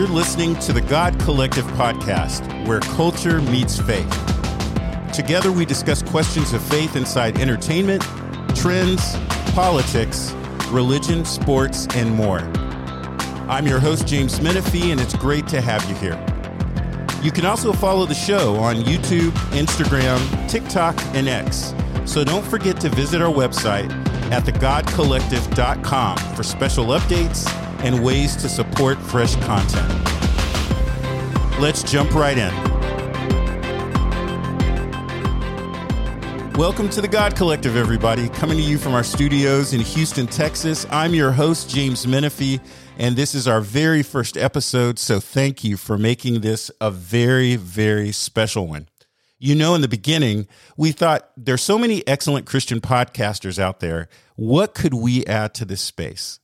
You're listening to the God Collective podcast, where culture meets faith. Together, we discuss questions of faith inside entertainment, trends, politics, religion, sports, and more. I'm your host, James Menifee, and it's great to have you here. You can also follow the show on YouTube, Instagram, TikTok, and X. So don't forget to visit our website at thegodcollective.com for special updates and ways to support fresh content. Let's jump right in. Welcome to the God Collective, everybody. Coming to you from our studios in Houston, Texas. I'm your host, James Menifee, and this is our very first episode. So thank you for making this a very, very special one. You know, in the beginning, we thought there's so many excellent Christian podcasters out there. What could we add to this space?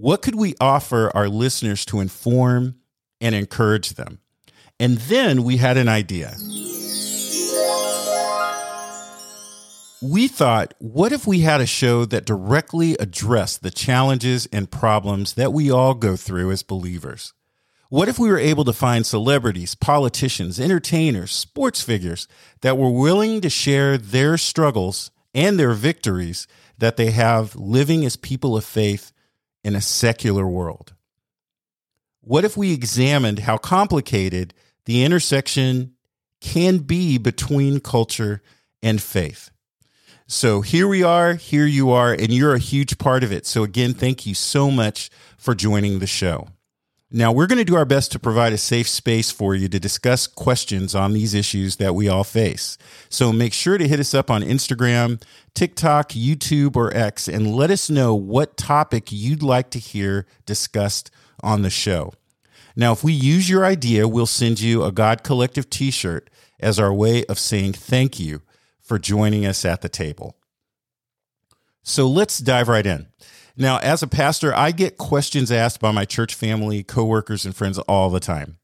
What could we offer our listeners to inform and encourage them? And then we had an idea. We thought, what if we had a show that directly addressed the challenges and problems that we all go through as believers? What if we were able to find celebrities, politicians, entertainers, sports figures that were willing to share their struggles and their victories that they have living as people of faith in a secular world? What if we examined how complicated the intersection can be between culture and faith? So here we are, here you are, and you're a huge part of it. So again, thank you so much for joining the show. Now, we're going to do our best to provide a safe space for you to discuss questions on these issues that we all face. So make sure to hit us up on Instagram, TikTok, YouTube, or X and let us know what topic you'd like to hear discussed on the show. Now, if we use your idea, we'll send you a God Collective t shirt as our way of saying thank you for joining us at the table. So let's dive right in. Now, as a pastor, I get questions asked by my church family, coworkers, and friends all the time.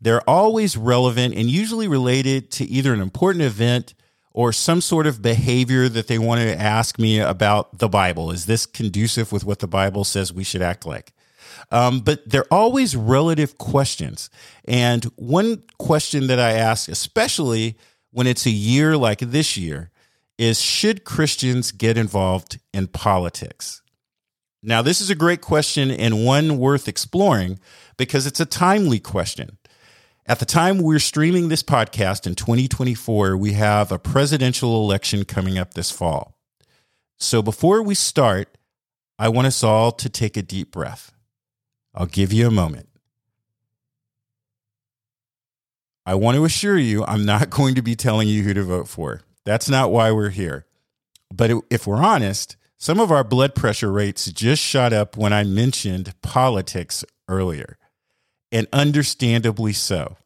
They're always relevant and usually related to either an important event or some sort of behavior that they want to ask me about the Bible. Is this conducive with what the Bible says we should act like? Um, but they're always relative questions. And one question that I ask, especially when it's a year like this year is should Christians get involved in politics? Now, this is a great question and one worth exploring because it's a timely question. At the time we're streaming this podcast in 2024, we have a presidential election coming up this fall. So before we start, I want us all to take a deep breath. I'll give you a moment. I want to assure you, I'm not going to be telling you who to vote for. That's not why we're here. But if we're honest, some of our blood pressure rates just shot up when I mentioned politics earlier, and understandably so.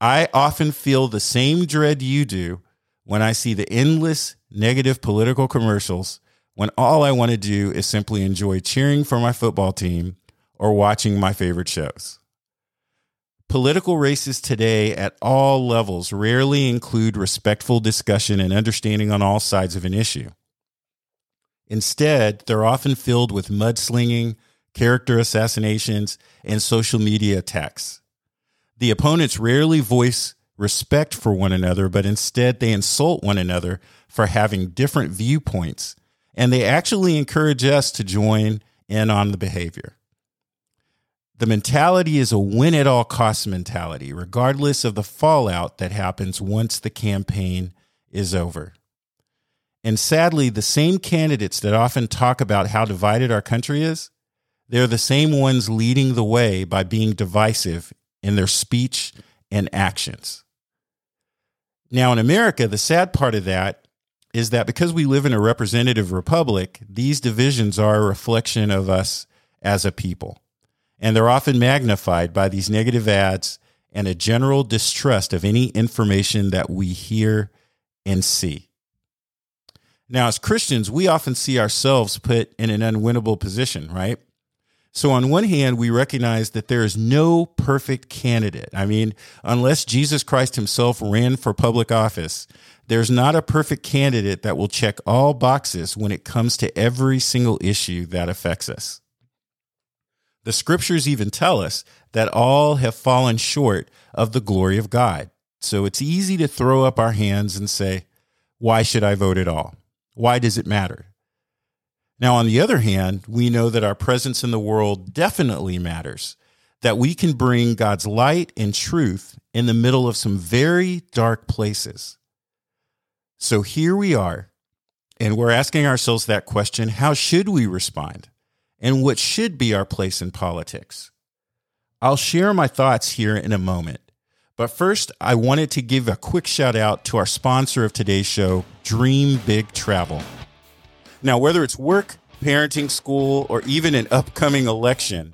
I often feel the same dread you do when I see the endless negative political commercials when all I want to do is simply enjoy cheering for my football team or watching my favorite shows. Political races today at all levels rarely include respectful discussion and understanding on all sides of an issue. Instead, they're often filled with mudslinging, character assassinations, and social media attacks. The opponents rarely voice respect for one another, but instead they insult one another for having different viewpoints, and they actually encourage us to join in on the behavior. The mentality is a win at all costs mentality, regardless of the fallout that happens once the campaign is over. And sadly, the same candidates that often talk about how divided our country is, they're the same ones leading the way by being divisive in their speech and actions. Now, in America, the sad part of that is that because we live in a representative republic, these divisions are a reflection of us as a people and they're often magnified by these negative ads and a general distrust of any information that we hear and see. Now, as Christians, we often see ourselves put in an unwinnable position, right? So, on one hand, we recognize that there is no perfect candidate. I mean, unless Jesus Christ himself ran for public office, there's not a perfect candidate that will check all boxes when it comes to every single issue that affects us. The scriptures even tell us that all have fallen short of the glory of God. So it's easy to throw up our hands and say, Why should I vote at all? Why does it matter? Now, on the other hand, we know that our presence in the world definitely matters, that we can bring God's light and truth in the middle of some very dark places. So here we are, and we're asking ourselves that question how should we respond? And what should be our place in politics? I'll share my thoughts here in a moment. But first, I wanted to give a quick shout out to our sponsor of today's show, Dream Big Travel. Now, whether it's work, parenting, school, or even an upcoming election,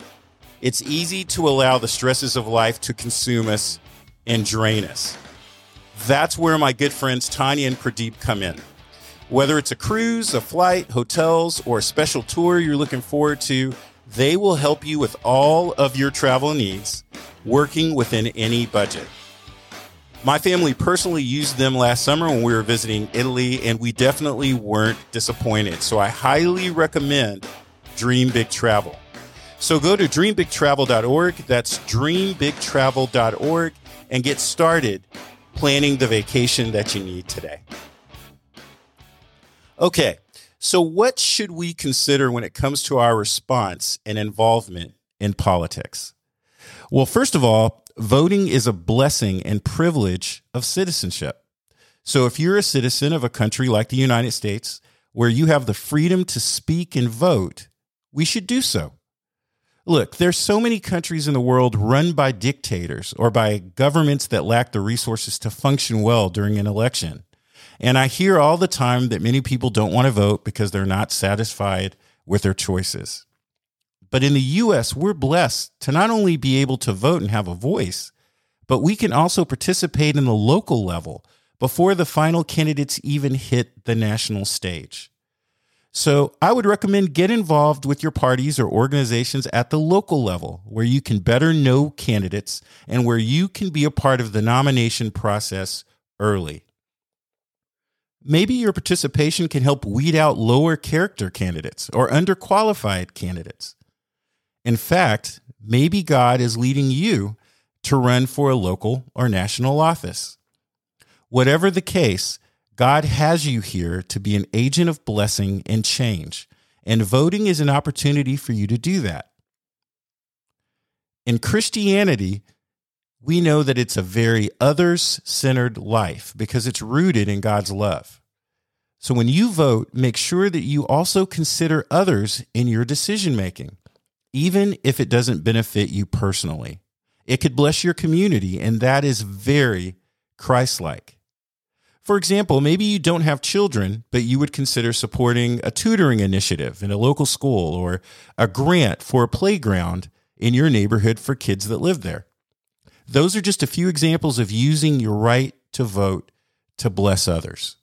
it's easy to allow the stresses of life to consume us and drain us. That's where my good friends Tanya and Pradeep come in. Whether it's a cruise, a flight, hotels, or a special tour you're looking forward to, they will help you with all of your travel needs, working within any budget. My family personally used them last summer when we were visiting Italy, and we definitely weren't disappointed. So I highly recommend Dream Big Travel. So go to dreambigtravel.org. That's dreambigtravel.org and get started planning the vacation that you need today. Okay, so what should we consider when it comes to our response and involvement in politics? Well, first of all, voting is a blessing and privilege of citizenship. So if you're a citizen of a country like the United States, where you have the freedom to speak and vote, we should do so. Look, there's so many countries in the world run by dictators or by governments that lack the resources to function well during an election. And I hear all the time that many people don't want to vote because they're not satisfied with their choices. But in the US, we're blessed to not only be able to vote and have a voice, but we can also participate in the local level before the final candidates even hit the national stage. So I would recommend get involved with your parties or organizations at the local level where you can better know candidates and where you can be a part of the nomination process early. Maybe your participation can help weed out lower character candidates or underqualified candidates. In fact, maybe God is leading you to run for a local or national office. Whatever the case, God has you here to be an agent of blessing and change, and voting is an opportunity for you to do that. In Christianity, we know that it's a very others centered life because it's rooted in God's love. So when you vote, make sure that you also consider others in your decision making, even if it doesn't benefit you personally. It could bless your community, and that is very Christ like. For example, maybe you don't have children, but you would consider supporting a tutoring initiative in a local school or a grant for a playground in your neighborhood for kids that live there. Those are just a few examples of using your right to vote to bless others.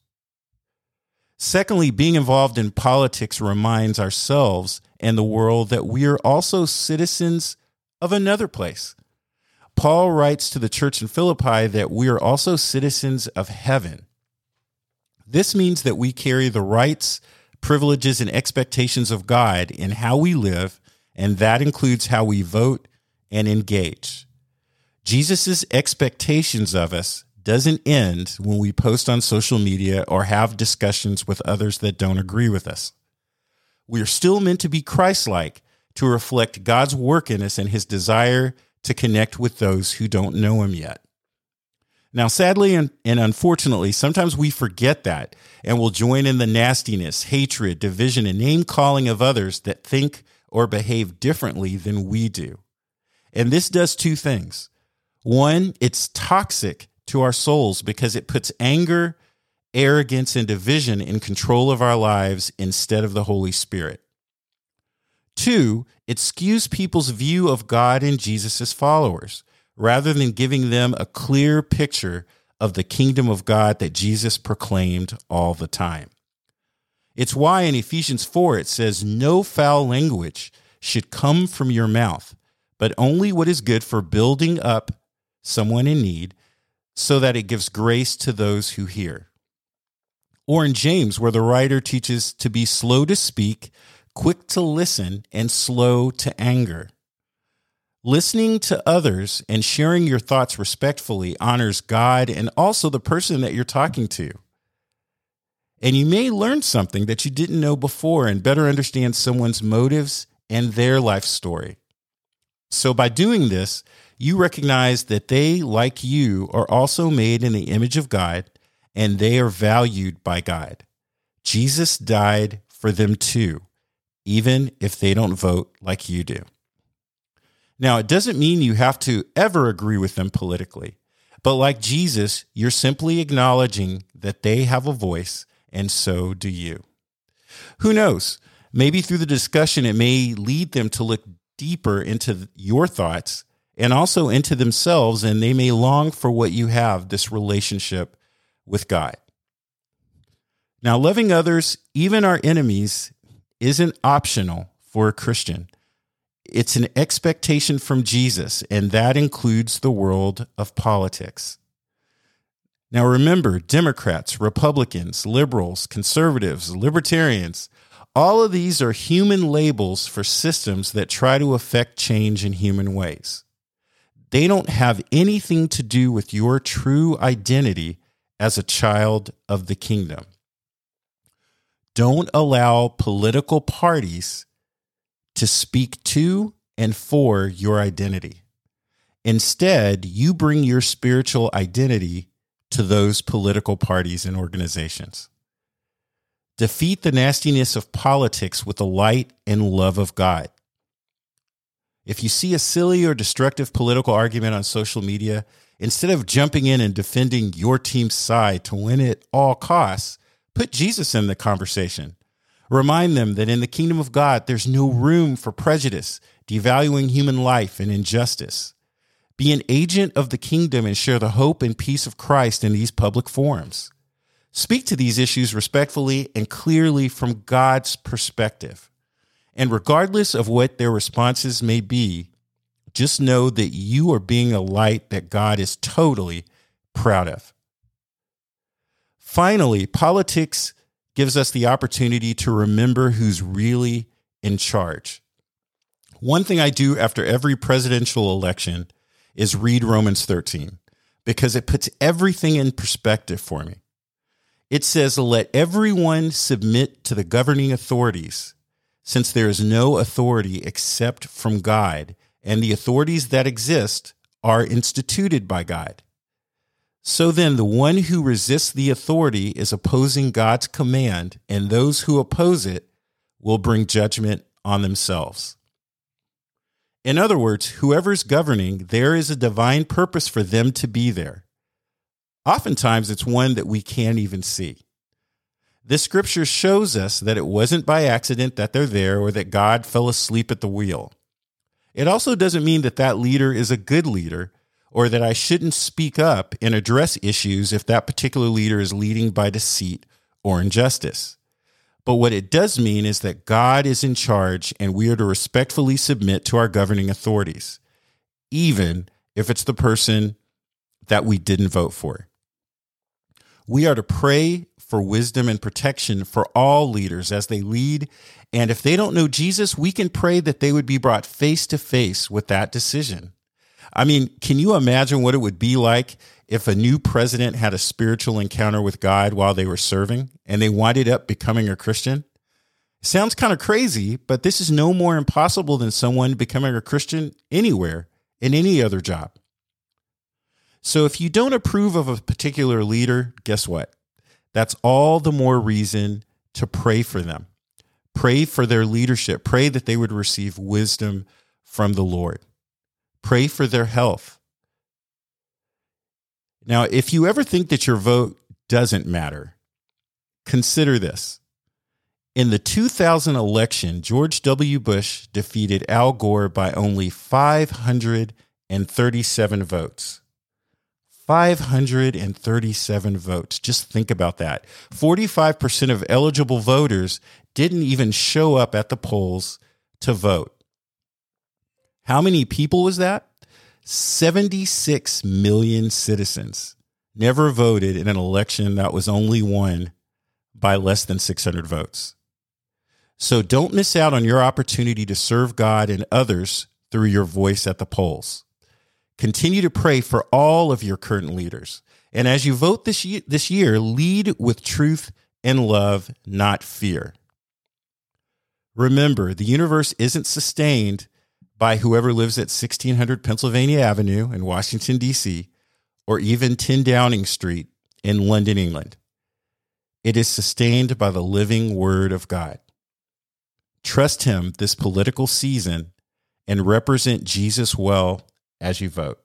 Secondly, being involved in politics reminds ourselves and the world that we are also citizens of another place. Paul writes to the church in Philippi that we are also citizens of heaven. This means that we carry the rights, privileges, and expectations of God in how we live, and that includes how we vote and engage. Jesus' expectations of us doesn't end when we post on social media or have discussions with others that don't agree with us. We are still meant to be Christ like, to reflect God's work in us and his desire to connect with those who don't know him yet. Now, sadly and, and unfortunately, sometimes we forget that and will join in the nastiness, hatred, division, and name calling of others that think or behave differently than we do. And this does two things. One, it's toxic to our souls because it puts anger, arrogance, and division in control of our lives instead of the Holy Spirit. Two, it skews people's view of God and Jesus' followers rather than giving them a clear picture of the kingdom of God that Jesus proclaimed all the time. It's why in Ephesians 4 it says, No foul language should come from your mouth, but only what is good for building up someone in need so that it gives grace to those who hear. Or in James, where the writer teaches to be slow to speak, quick to listen, and slow to anger. Listening to others and sharing your thoughts respectfully honors God and also the person that you're talking to. And you may learn something that you didn't know before and better understand someone's motives and their life story. So, by doing this, you recognize that they, like you, are also made in the image of God and they are valued by God. Jesus died for them too, even if they don't vote like you do. Now, it doesn't mean you have to ever agree with them politically, but like Jesus, you're simply acknowledging that they have a voice and so do you. Who knows? Maybe through the discussion, it may lead them to look deeper into your thoughts and also into themselves, and they may long for what you have this relationship with God. Now, loving others, even our enemies, isn't optional for a Christian. It's an expectation from Jesus, and that includes the world of politics. Now, remember Democrats, Republicans, liberals, conservatives, libertarians, all of these are human labels for systems that try to affect change in human ways. They don't have anything to do with your true identity as a child of the kingdom. Don't allow political parties to speak to and for your identity. Instead, you bring your spiritual identity to those political parties and organizations. Defeat the nastiness of politics with the light and love of God. If you see a silly or destructive political argument on social media, instead of jumping in and defending your team's side to win at all costs, put Jesus in the conversation. Remind them that in the kingdom of God, there's no room for prejudice, devaluing human life, and injustice. Be an agent of the kingdom and share the hope and peace of Christ in these public forums. Speak to these issues respectfully and clearly from God's perspective. And regardless of what their responses may be, just know that you are being a light that God is totally proud of. Finally, politics gives us the opportunity to remember who's really in charge. One thing I do after every presidential election is read Romans 13 because it puts everything in perspective for me. It says, Let everyone submit to the governing authorities, since there is no authority except from God, and the authorities that exist are instituted by God. So then, the one who resists the authority is opposing God's command, and those who oppose it will bring judgment on themselves. In other words, whoever's governing, there is a divine purpose for them to be there. Oftentimes, it's one that we can't even see. This scripture shows us that it wasn't by accident that they're there or that God fell asleep at the wheel. It also doesn't mean that that leader is a good leader or that I shouldn't speak up and address issues if that particular leader is leading by deceit or injustice. But what it does mean is that God is in charge and we are to respectfully submit to our governing authorities, even if it's the person that we didn't vote for. We are to pray for wisdom and protection for all leaders as they lead. And if they don't know Jesus, we can pray that they would be brought face to face with that decision. I mean, can you imagine what it would be like if a new president had a spiritual encounter with God while they were serving and they winded up becoming a Christian? Sounds kind of crazy, but this is no more impossible than someone becoming a Christian anywhere in any other job. So if you don't approve of a particular leader, guess what? That's all the more reason to pray for them. Pray for their leadership. Pray that they would receive wisdom from the Lord. Pray for their health. Now, if you ever think that your vote doesn't matter, consider this. In the 2000 election, George W. Bush defeated Al Gore by only 537 votes. 537 votes. Just think about that. 45% of eligible voters didn't even show up at the polls to vote. How many people was that? 76 million citizens never voted in an election that was only won by less than 600 votes. So don't miss out on your opportunity to serve God and others through your voice at the polls. Continue to pray for all of your current leaders. And as you vote this year, this year, lead with truth and love, not fear. Remember, the universe isn't sustained by whoever lives at 1600 Pennsylvania Avenue in Washington, D.C., or even 10 Downing Street in London, England. It is sustained by the living Word of God. Trust Him this political season and represent Jesus well as you vote.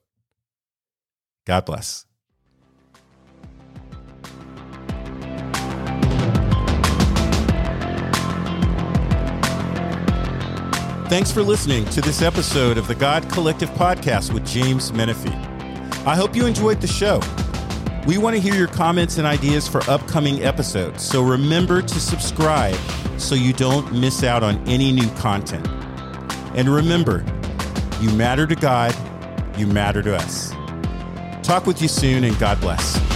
God bless. Thanks for listening to this episode of the God Collective podcast with James Menifee. I hope you enjoyed the show. We want to hear your comments and ideas for upcoming episodes, so remember to subscribe so you don't miss out on any new content. And remember, you matter to God, you matter to us. Talk with you soon, and God bless.